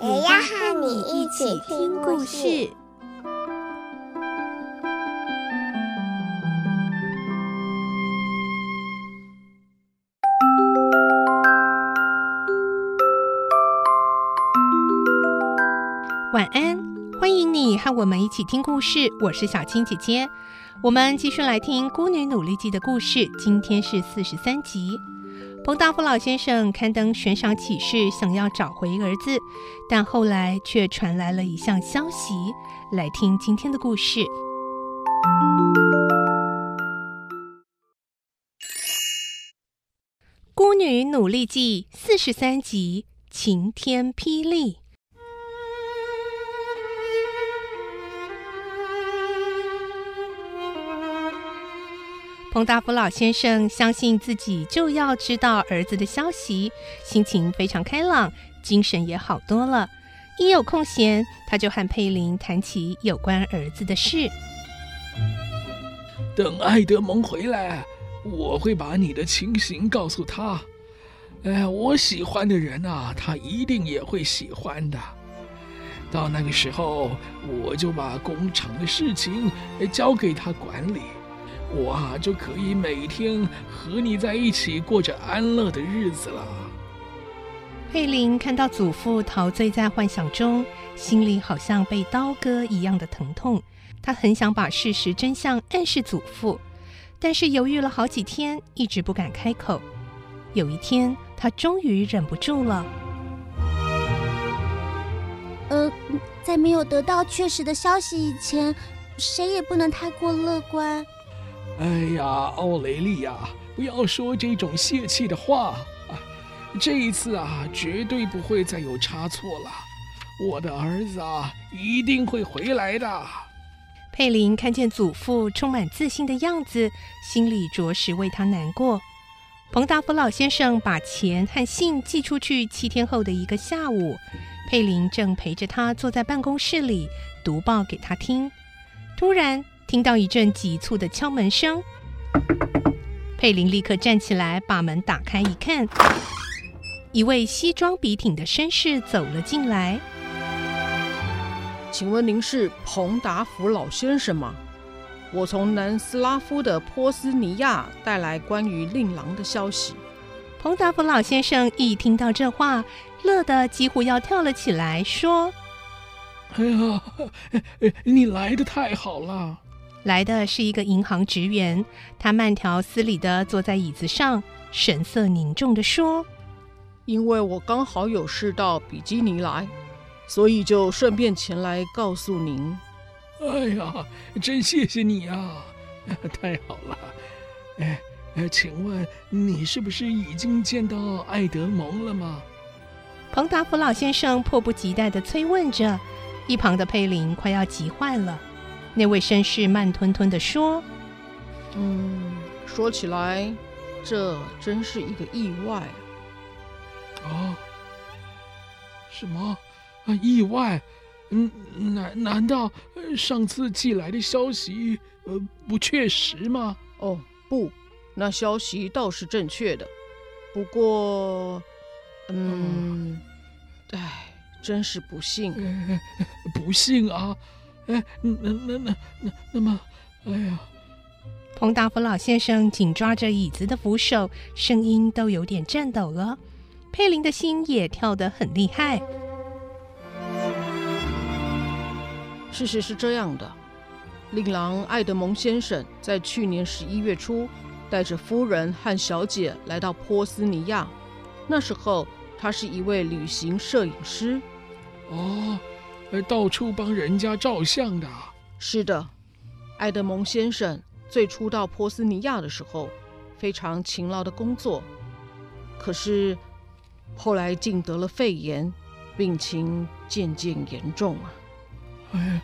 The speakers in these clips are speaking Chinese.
也要和你一起听故事。晚安，欢迎你和我们一起听故事。我是小青姐姐，我们继续来听《孤女努力记》的故事。今天是四十三集。彭大福老先生刊登悬赏启事，想要找回儿子，但后来却传来了一项消息。来听今天的故事，《孤女努力记》四十三集，晴天霹雳。彭大福老先生相信自己就要知道儿子的消息，心情非常开朗，精神也好多了。一有空闲，他就和佩林谈起有关儿子的事。等爱德蒙回来，我会把你的情形告诉他。哎，我喜欢的人啊，他一定也会喜欢的。到那个时候，我就把工厂的事情交给他管理。我啊，就可以每天和你在一起过着安乐的日子了。佩林看到祖父陶醉在幻想中，心里好像被刀割一样的疼痛。他很想把事实真相暗示祖父，但是犹豫了好几天，一直不敢开口。有一天，他终于忍不住了。呃，在没有得到确实的消息以前，谁也不能太过乐观。哎呀，奥雷利亚，不要说这种泄气的话啊！这一次啊，绝对不会再有差错了。我的儿子啊，一定会回来的。佩林看见祖父充满自信的样子，心里着实为他难过。彭达福老先生把钱和信寄出去七天后的一个下午，佩林正陪着他坐在办公室里读报给他听，突然，听到一阵急促的敲门声，佩林立刻站起来，把门打开一看，一位西装笔挺的绅士走了进来。请问您是彭达福老先生吗？我从南斯拉夫的波斯尼亚带来关于令郎的消息。彭达福老先生一听到这话，乐得几乎要跳了起来，说：“哎呀，你来的太好了！”来的是一个银行职员，他慢条斯理的坐在椅子上，神色凝重的说：“因为我刚好有事到比基尼来，所以就顺便前来告诉您。”哎呀，真谢谢你啊！太好了。哎，请问你是不是已经见到爱德蒙了吗？彭达福老先生迫不及待的催问着，一旁的佩林快要急坏了。那位绅士慢吞吞地说：“嗯，说起来，这真是一个意外啊！啊，什么啊？意外？嗯，难难道上次寄来的消息呃不确实吗？哦，不，那消息倒是正确的。不过，嗯，哎、嗯，真是不幸，不幸啊！”哎，那那那那那么，哎呀！彭达福老先生紧抓着椅子的扶手，声音都有点颤抖了。佩林的心也跳得很厉害。事实是这样的，令郎爱德蒙先生在去年十一月初，带着夫人和小姐来到波斯尼亚。那时候，他是一位旅行摄影师。哦。到处帮人家照相的。是的，埃德蒙先生最初到波斯尼亚的时候，非常勤劳的工作。可是后来竟得了肺炎，病情渐渐严重啊。哎，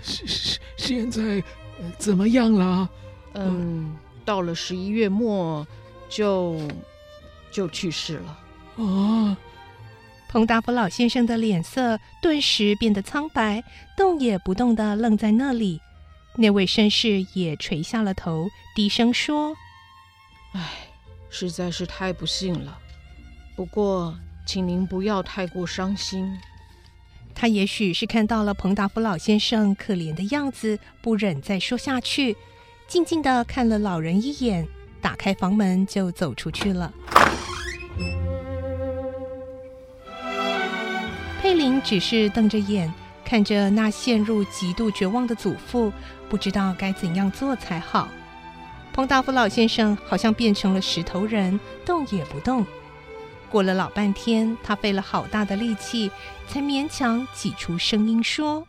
现现现在怎么样了？嗯，到了十一月末就就去世了。啊！彭达福老先生的脸色顿时变得苍白，动也不动地愣在那里。那位绅士也垂下了头，低声说：“唉，实在是太不幸了。不过，请您不要太过伤心。”他也许是看到了彭达福老先生可怜的样子，不忍再说下去，静静地看了老人一眼，打开房门就走出去了。只是瞪着眼，看着那陷入极度绝望的祖父，不知道该怎样做才好。彭大福老先生好像变成了石头人，动也不动。过了老半天，他费了好大的力气，才勉强挤出声音说：“，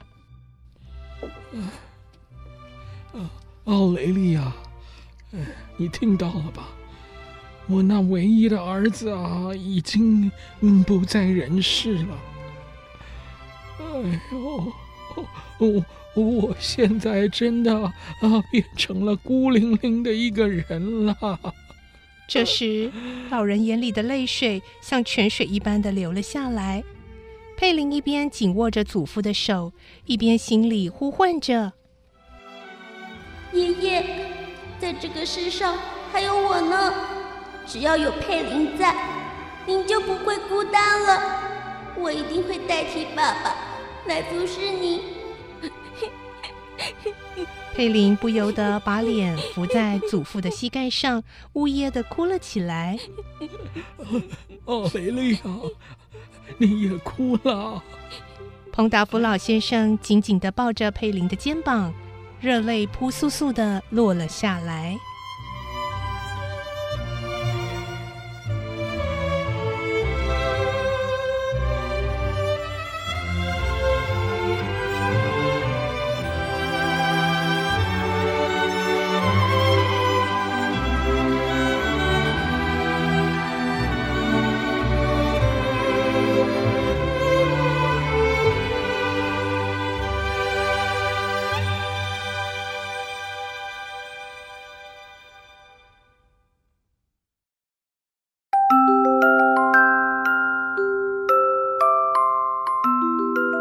奥雷利亚，你听到了吧？我那唯一的儿子啊，已经不在人世了。哎呦，我我现在真的啊，变成了孤零零的一个人了。”这时，老人眼里的泪水像泉水一般的流了下来。佩林一边紧握着祖父的手，一边心里呼唤着：“爷爷，在这个世上还有我呢。只要有佩林在，您就不会孤单了。我一定会代替爸爸来服侍你。”佩林不由得把脸伏在祖父的膝盖上，呜咽的哭了起来。奥雷利亚，你也哭了。彭达福老先生紧紧地抱着佩林的肩膀，热泪扑簌簌地落了下来。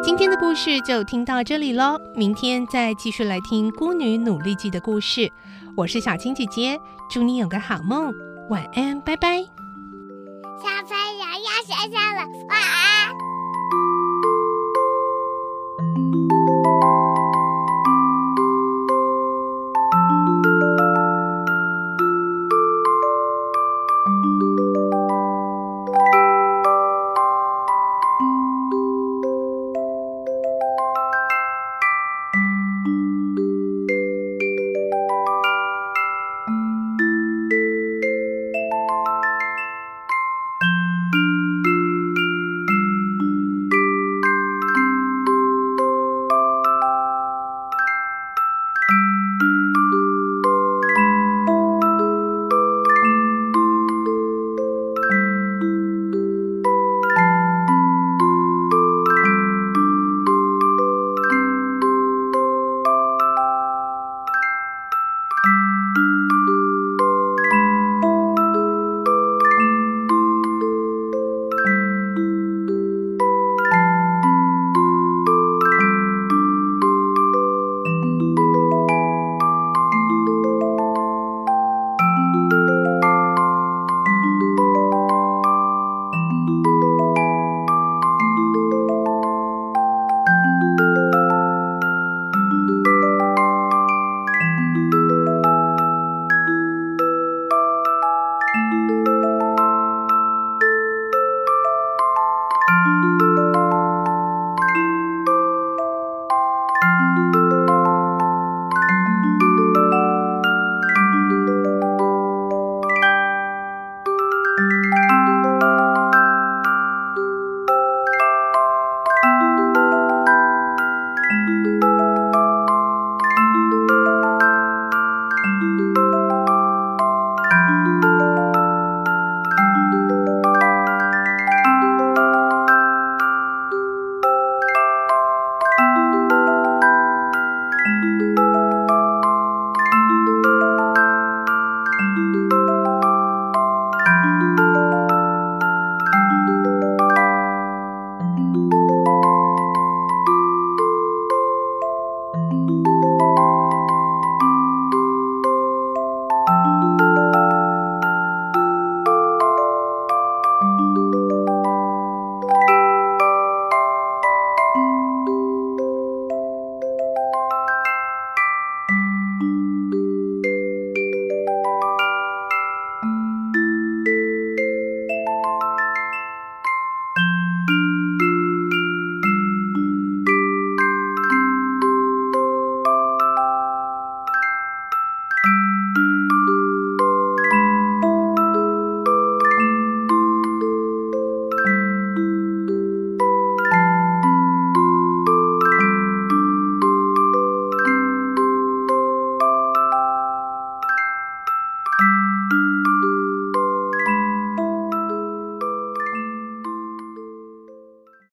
今天的故事就听到这里喽，明天再继续来听《孤女努力记》的故事。我是小青姐姐，祝你有个好梦，晚安，拜拜。小朋友要睡觉了，晚安。